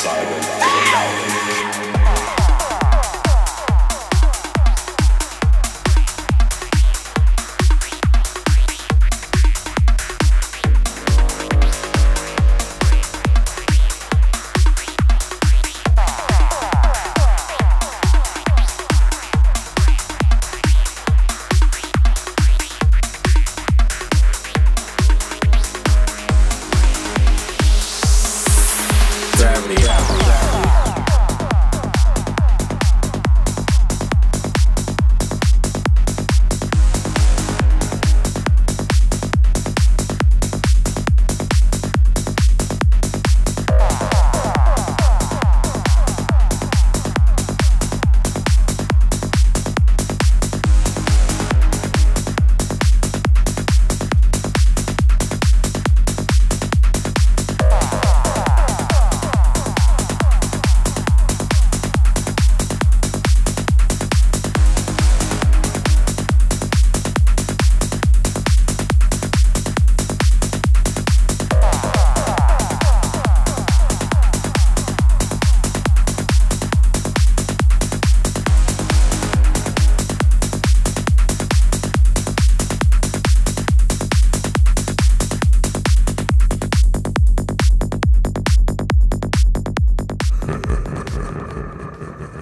silence. Yeah.